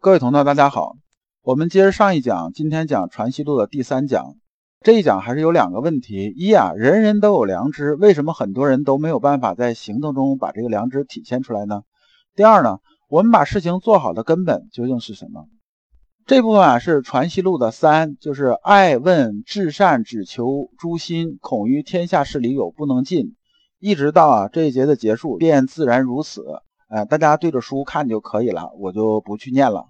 各位同道，大家好。我们接着上一讲，今天讲《传习录》的第三讲。这一讲还是有两个问题：一啊，人人都有良知，为什么很多人都没有办法在行动中把这个良知体现出来呢？第二呢，我们把事情做好的根本究竟是什么？这部分啊是《传习录》的三，就是爱问至善，只求诸心，恐于天下事理有不能尽，一直到啊这一节的结束，便自然如此。哎，大家对着书看就可以了，我就不去念了。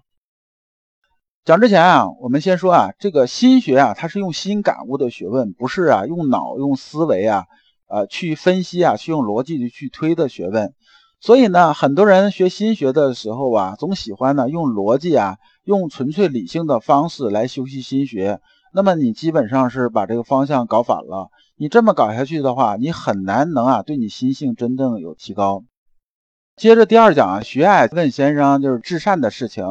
讲之前啊，我们先说啊，这个心学啊，它是用心感悟的学问，不是啊用脑用思维啊，呃去分析啊，去用逻辑去推的学问。所以呢，很多人学心学的时候啊，总喜欢呢用逻辑啊，用纯粹理性的方式来修习心学。那么你基本上是把这个方向搞反了。你这么搞下去的话，你很难能啊对你心性真正有提高。接着第二讲啊，徐爱问先生就是至善的事情。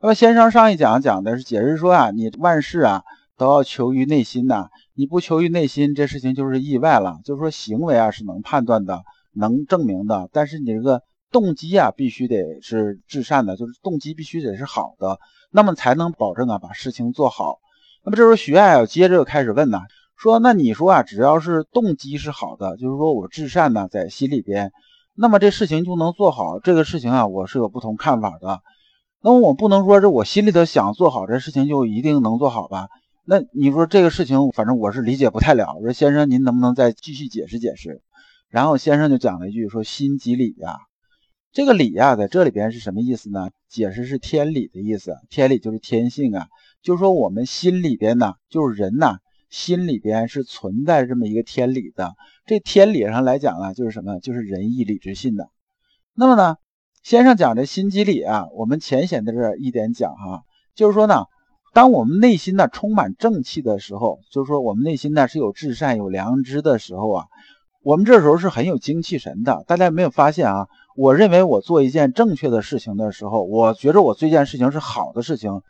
那么先生上一讲讲的是解释说啊，你万事啊都要求于内心呐，你不求于内心，这事情就是意外了。就是说行为啊是能判断的，能证明的，但是你这个动机啊必须得是至善的，就是动机必须得是好的，那么才能保证啊把事情做好。那么这时候徐爱啊接着开始问呐，说那你说啊只要是动机是好的，就是说我至善呢在心里边。那么这事情就能做好，这个事情啊，我是有不同看法的。那么我不能说是我心里头想做好这事情就一定能做好吧？那你说这个事情，反正我是理解不太了。我说先生，您能不能再继续解释解释？然后先生就讲了一句说心即理呀，这个理呀，在这里边是什么意思呢？解释是天理的意思，天理就是天性啊，就是说我们心里边呢，就是人呐。心里边是存在这么一个天理的，这天理上来讲啊，就是什么？就是仁义礼智信的。那么呢，先生讲这心机理啊，我们浅显的这一点讲哈，就是说呢，当我们内心呢充满正气的时候，就是说我们内心呢是有至善、有良知的时候啊，我们这时候是很有精气神的。大家有没有发现啊？我认为我做一件正确的事情的时候，我觉着我这件事情是好的事情。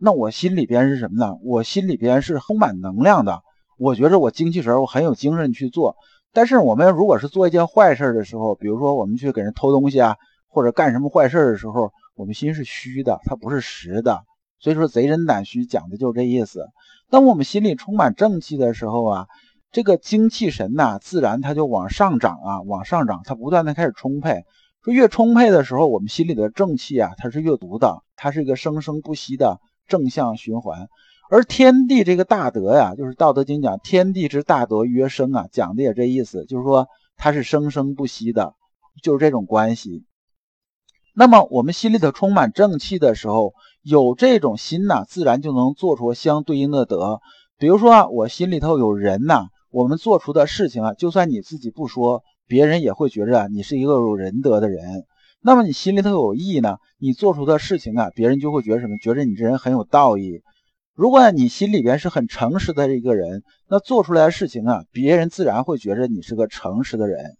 那我心里边是什么呢？我心里边是充满能量的，我觉着我精气神，我很有精神去做。但是我们如果是做一件坏事的时候，比如说我们去给人偷东西啊，或者干什么坏事的时候，我们心是虚的，它不是实的。所以说贼人胆虚讲的就是这意思。当我们心里充满正气的时候啊，这个精气神呐，自然它就往上涨啊，往上涨，它不断的开始充沛。说越充沛的时候，我们心里的正气啊，它是越足的，它是一个生生不息的。正向循环，而天地这个大德呀，就是《道德经》讲“天地之大德曰生”啊，讲的也这意思，就是说它是生生不息的，就是这种关系。那么我们心里头充满正气的时候，有这种心呐，自然就能做出相对应的德。比如说，我心里头有人呐，我们做出的事情啊，就算你自己不说，别人也会觉着你是一个有仁德的人。那么你心里头有义呢，你做出的事情啊，别人就会觉得什么？觉得你这人很有道义。如果你心里边是很诚实的一个人，那做出来的事情啊，别人自然会觉得你是个诚实的人。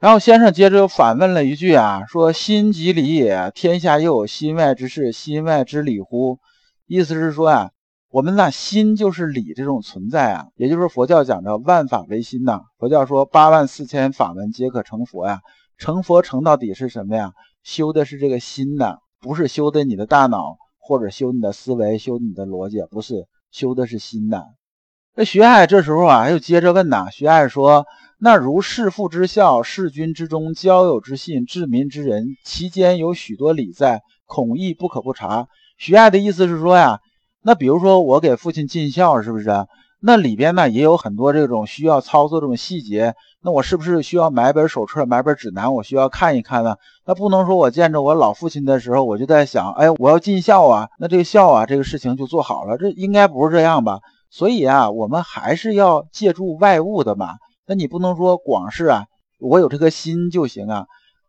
然后先生接着又反问了一句啊，说心即理也，天下又有心外之事，心外之理乎？意思是说啊，我们那心就是理这种存在啊，也就是佛教讲的万法唯心呐。佛教说八万四千法门皆可成佛呀。成佛成到底是什么呀？修的是这个心呐，不是修的你的大脑，或者修你的思维，修你的逻辑，不是修的是心呐。那徐爱这时候啊，又接着问呐。徐爱说：“那如弑父之孝，弑君之忠，交友之信，治民之仁，其间有许多理在，恐亦不可不察。”徐爱的意思是说呀，那比如说我给父亲尽孝，是不是？那里边呢也有很多这种需要操作这种细节。那我是不是需要买本手册、买本指南？我需要看一看呢？那不能说我见着我老父亲的时候，我就在想，哎，我要尽孝啊，那这个孝啊，这个事情就做好了。这应该不是这样吧？所以啊，我们还是要借助外物的嘛。那你不能说光是啊，我有这个心就行啊。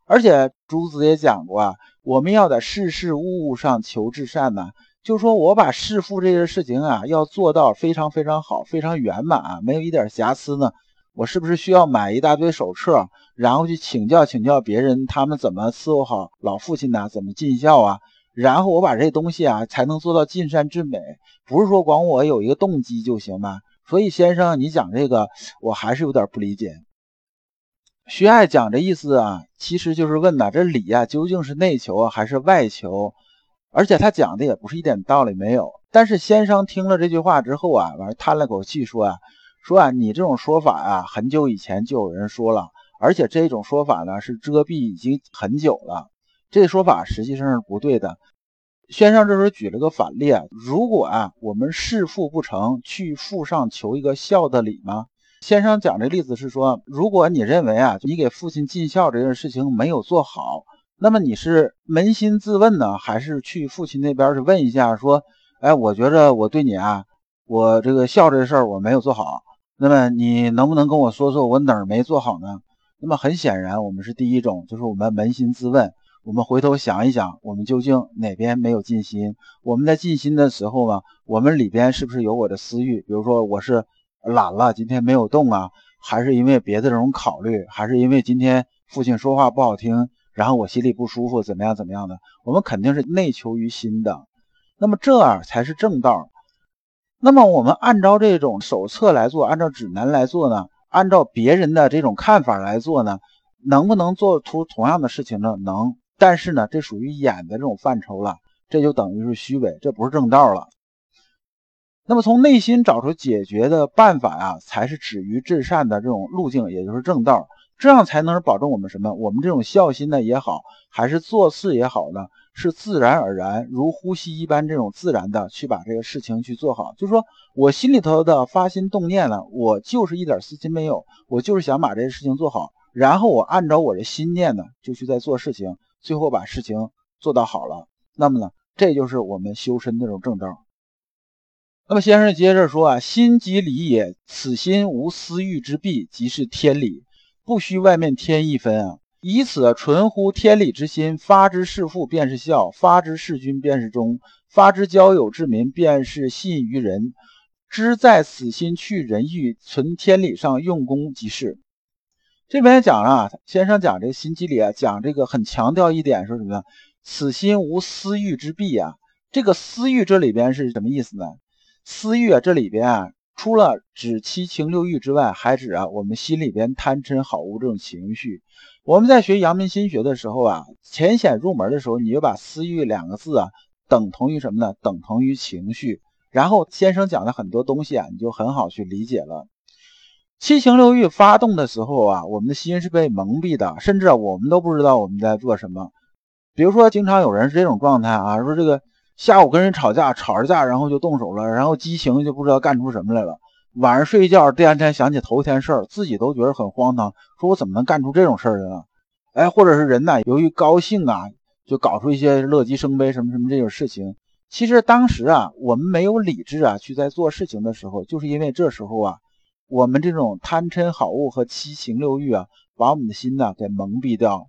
而且朱子也讲过啊，我们要在事事物物上求至善呢。就说我把弑父这些事情啊，要做到非常非常好、非常圆满，没有一点瑕疵呢。我是不是需要买一大堆手册，然后去请教请教别人，他们怎么伺候好老父亲呢？怎么尽孝啊？然后我把这东西啊，才能做到尽善至美。不是说光我有一个动机就行吗？所以先生，你讲这个，我还是有点不理解。徐爱讲这意思啊，其实就是问呐，这礼啊，究竟是内求啊，还是外求？而且他讲的也不是一点道理没有。但是先生听了这句话之后啊，完了叹了口气说啊，说啊，你这种说法啊，很久以前就有人说了，而且这种说法呢是遮蔽已经很久了，这说法实际上是不对的。先生这时候举了个反例啊，如果啊我们弑父不成，去父上求一个孝的礼吗？先生讲这例子是说，如果你认为啊你给父亲尽孝这件事情没有做好，那么你是扪心自问呢，还是去父亲那边去问一下说，哎，我觉着我对你啊，我这个孝这事儿我没有做好，那么你能不能跟我说说我哪儿没做好呢？那么很显然，我们是第一种，就是我们扪心自问。我们回头想一想，我们究竟哪边没有尽心？我们在尽心的时候呢，我们里边是不是有我的私欲？比如说，我是懒了，今天没有动啊，还是因为别的这种考虑，还是因为今天父亲说话不好听，然后我心里不舒服，怎么样怎么样的？我们肯定是内求于心的，那么这才是正道。那么我们按照这种手册来做，按照指南来做呢？按照别人的这种看法来做呢？能不能做出同样的事情呢？能。但是呢，这属于演的这种范畴了，这就等于是虚伪，这不是正道了。那么从内心找出解决的办法啊，才是止于至善的这种路径，也就是正道。这样才能保证我们什么？我们这种孝心呢也好，还是做事也好呢，是自然而然，如呼吸一般这种自然的去把这个事情去做好。就是说我心里头的发心动念呢，我就是一点私心没有，我就是想把这个事情做好，然后我按照我的心念呢，就去在做事情。最后把事情做到好了，那么呢，这就是我们修身那种正道。那么先生接着说啊，心即理也，此心无私欲之弊，即是天理，不需外面添一分啊。以此纯乎天理之心，发之事父便是孝，发之事君便是忠，发之交友之民便是信于人。知在此心去人欲，存天理上用功即是。这边讲啊，先生讲这心机理啊，讲这个很强调一点，说什么呢？此心无私欲之弊啊。这个私欲这里边是什么意思呢？私欲啊，这里边啊，除了指七情六欲之外，还指啊我们心里边贪嗔好恶这种情绪。我们在学阳明心学的时候啊，浅显入门的时候，你就把私欲两个字啊，等同于什么呢？等同于情绪。然后先生讲的很多东西啊，你就很好去理解了。七情六欲发动的时候啊，我们的心是被蒙蔽的，甚至啊，我们都不知道我们在做什么。比如说，经常有人是这种状态啊，说这个下午跟人吵架，吵着架，然后就动手了，然后激情就不知道干出什么来了。晚上睡觉，第二天想起头一天事儿，自己都觉得很荒唐，说我怎么能干出这种事儿来呢？哎，或者是人呢，由于高兴啊，就搞出一些乐极生悲什么什么这种事情。其实当时啊，我们没有理智啊，去在做事情的时候，就是因为这时候啊。我们这种贪嗔好恶和七情六欲啊，把我们的心呢给蒙蔽掉。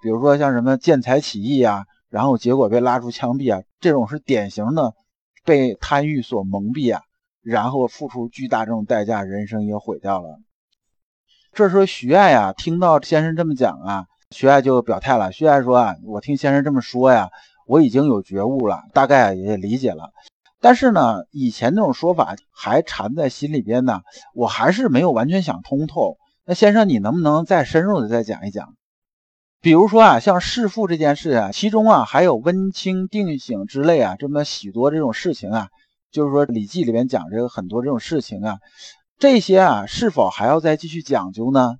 比如说像什么见财起意啊，然后结果被拉出枪毙啊，这种是典型的被贪欲所蒙蔽啊，然后付出巨大这种代价，人生也毁掉了。这时候徐爱啊，听到先生这么讲啊，徐爱就表态了。徐爱说啊，我听先生这么说呀，我已经有觉悟了，大概也理解了。但是呢，以前那种说法还缠在心里边呢，我还是没有完全想通透。那先生，你能不能再深入的再讲一讲？比如说啊，像弑父这件事啊，其中啊还有温清定省之类啊，这么许多这种事情啊，就是说《礼记》里面讲这个很多这种事情啊，这些啊是否还要再继续讲究呢？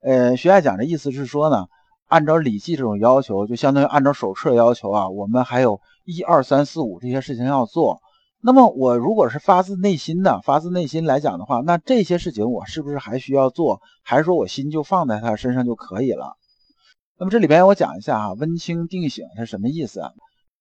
呃，徐爱讲的意思是说呢。按照《礼记》这种要求，就相当于按照手册要求啊，我们还有一二三四五这些事情要做。那么我如果是发自内心的，发自内心来讲的话，那这些事情我是不是还需要做？还是说我心就放在他身上就可以了？那么这里边我讲一下啊，温清定醒是什么意思啊？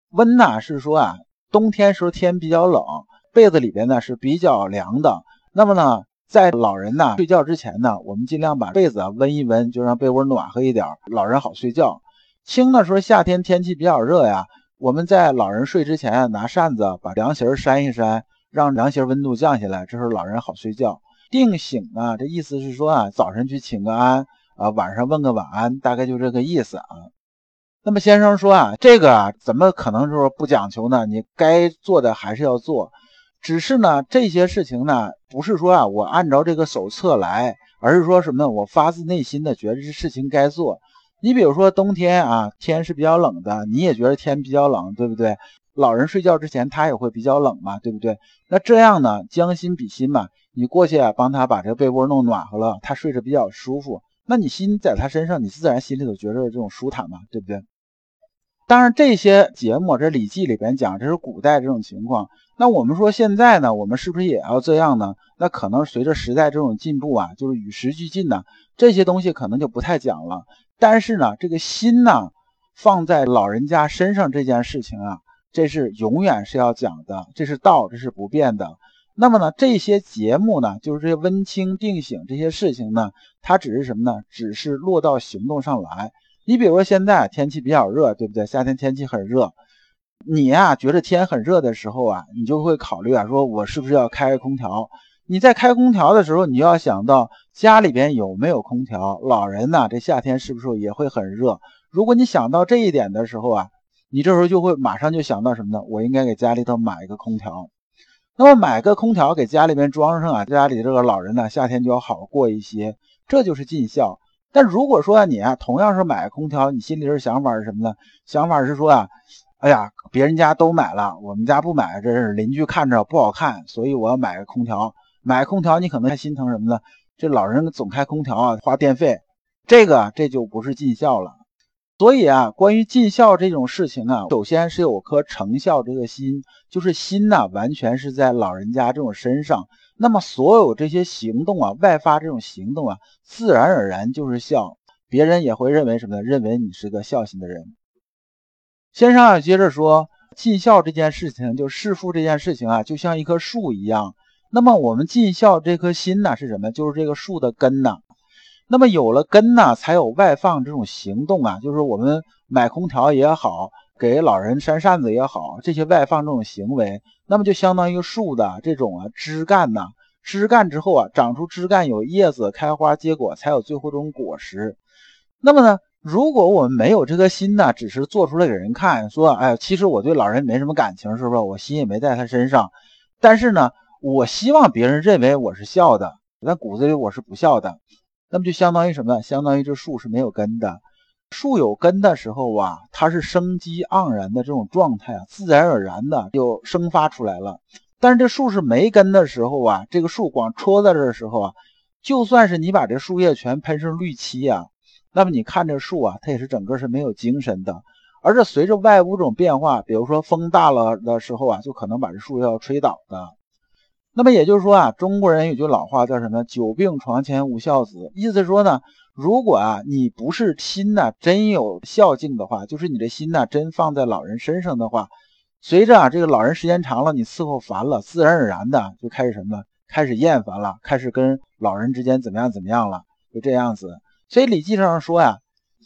温呢是说啊，冬天时候天比较冷，被子里边呢是比较凉的。那么呢？在老人呢睡觉之前呢，我们尽量把被子啊温一温，就让被窝暖和一点，老人好睡觉。清的时候夏天天气比较热呀，我们在老人睡之前拿扇子把凉席扇一扇，让凉席温度降下来，这时候老人好睡觉。定醒啊，这意思是说啊，早晨去请个安啊，晚上问个晚安，大概就这个意思啊。那么先生说啊，这个啊怎么可能说不讲求呢？你该做的还是要做。只是呢，这些事情呢，不是说啊，我按照这个手册来，而是说什么呢？我发自内心的觉得这事情该做。你比如说冬天啊，天是比较冷的，你也觉得天比较冷，对不对？老人睡觉之前他也会比较冷嘛，对不对？那这样呢，将心比心嘛，你过去啊，帮他把这个被窝弄暖和了，他睡着比较舒服。那你心在他身上，你自然心里头觉着这种舒坦嘛，对不对？当然这些节目，这《礼记》里边讲，这是古代这种情况。那我们说现在呢，我们是不是也要这样呢？那可能随着时代这种进步啊，就是与时俱进呢，这些东西可能就不太讲了。但是呢，这个心呢，放在老人家身上这件事情啊。这是永远是要讲的，这是道，这是不变的。那么呢，这些节目呢，就是这些温清定醒这些事情呢，它只是什么呢？只是落到行动上来。你比如说现在天气比较热，对不对？夏天天气很热，你呀觉得天很热的时候啊，你就会考虑啊，说我是不是要开空调？你在开空调的时候，你要想到家里边有没有空调？老人呢，这夏天是不是也会很热？如果你想到这一点的时候啊。你这时候就会马上就想到什么呢？我应该给家里头买一个空调。那么买个空调给家里边装上啊，家里这个老人呢，夏天就要好过一些。这就是尽孝。但如果说你啊，同样是买空调，你心里的想法是什么呢？想法是说啊，哎呀，别人家都买了，我们家不买，这是邻居看着不好看，所以我要买个空调。买空调你可能还心疼什么呢？这老人总开空调啊，花电费，这个这就不是尽孝了。所以啊，关于尽孝这种事情啊，首先是有颗成孝这个心，就是心呢，完全是在老人家这种身上。那么所有这些行动啊，外发这种行动啊，自然而然就是孝，别人也会认为什么呢？认为你是个孝心的人。先生啊，接着说，尽孝这件事情，就弑父这件事情啊，就像一棵树一样。那么我们尽孝这颗心呢，是什么？就是这个树的根呢。那么有了根呢，才有外放这种行动啊，就是我们买空调也好，给老人扇扇子也好，这些外放这种行为，那么就相当于树的这种啊枝干呐，枝干之后啊，长出枝干有叶子，开花结果，才有最后这种果实。那么呢，如果我们没有这颗心呢，只是做出来给人看，说，哎，其实我对老人没什么感情，是不是？我心也没在他身上，但是呢，我希望别人认为我是孝的，但骨子里我是不孝的。那么就相当于什么？相当于这树是没有根的。树有根的时候啊，它是生机盎然的这种状态啊，自然而然的就生发出来了。但是这树是没根的时候啊，这个树光戳在这的时候啊，就算是你把这树叶全喷上绿漆啊，那么你看这树啊，它也是整个是没有精神的。而这随着外物种变化，比如说风大了的时候啊，就可能把这树要吹倒的。那么也就是说啊，中国人有句老话叫什么？久病床前无孝子。意思说呢，如果啊你不是心呐真有孝敬的话，就是你的心呐真放在老人身上的话，随着啊这个老人时间长了，你伺候烦了，自然而然的就开始什么？开始厌烦了，开始跟老人之间怎么样怎么样了？就这样子。所以《礼记》上说呀，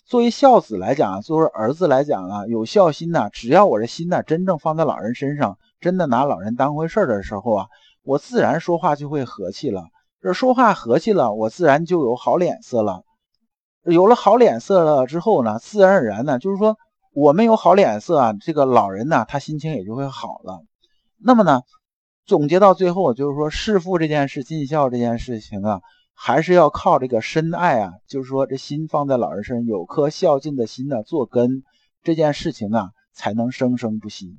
作为孝子来讲，作为儿子来讲啊，有孝心呐，只要我这心呐真正放在老人身上，真的拿老人当回事的时候啊。我自然说话就会和气了，这说话和气了，我自然就有好脸色了。有了好脸色了之后呢，自然而然呢，就是说我们有好脸色啊，这个老人呢，他心情也就会好了。那么呢，总结到最后，就是说弑父这件事、尽孝这件事情啊，还是要靠这个深爱啊，就是说这心放在老人身上，有颗孝敬的心呢做根，这件事情啊，才能生生不息。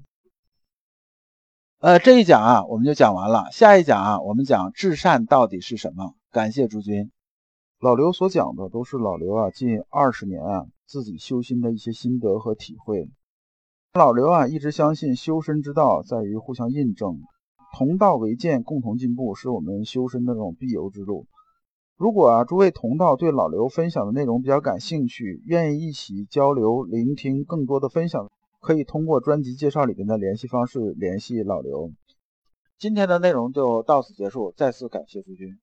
呃，这一讲啊，我们就讲完了。下一讲啊，我们讲至善到底是什么？感谢诸君。老刘所讲的都是老刘啊近二十年啊自己修心的一些心得和体会。老刘啊一直相信修身之道在于互相印证，同道为鉴，共同进步是我们修身的这种必由之路。如果啊诸位同道对老刘分享的内容比较感兴趣，愿意一起交流、聆听更多的分享。可以通过专辑介绍里面的联系方式联系老刘。今天的内容就到此结束，再次感谢诸君。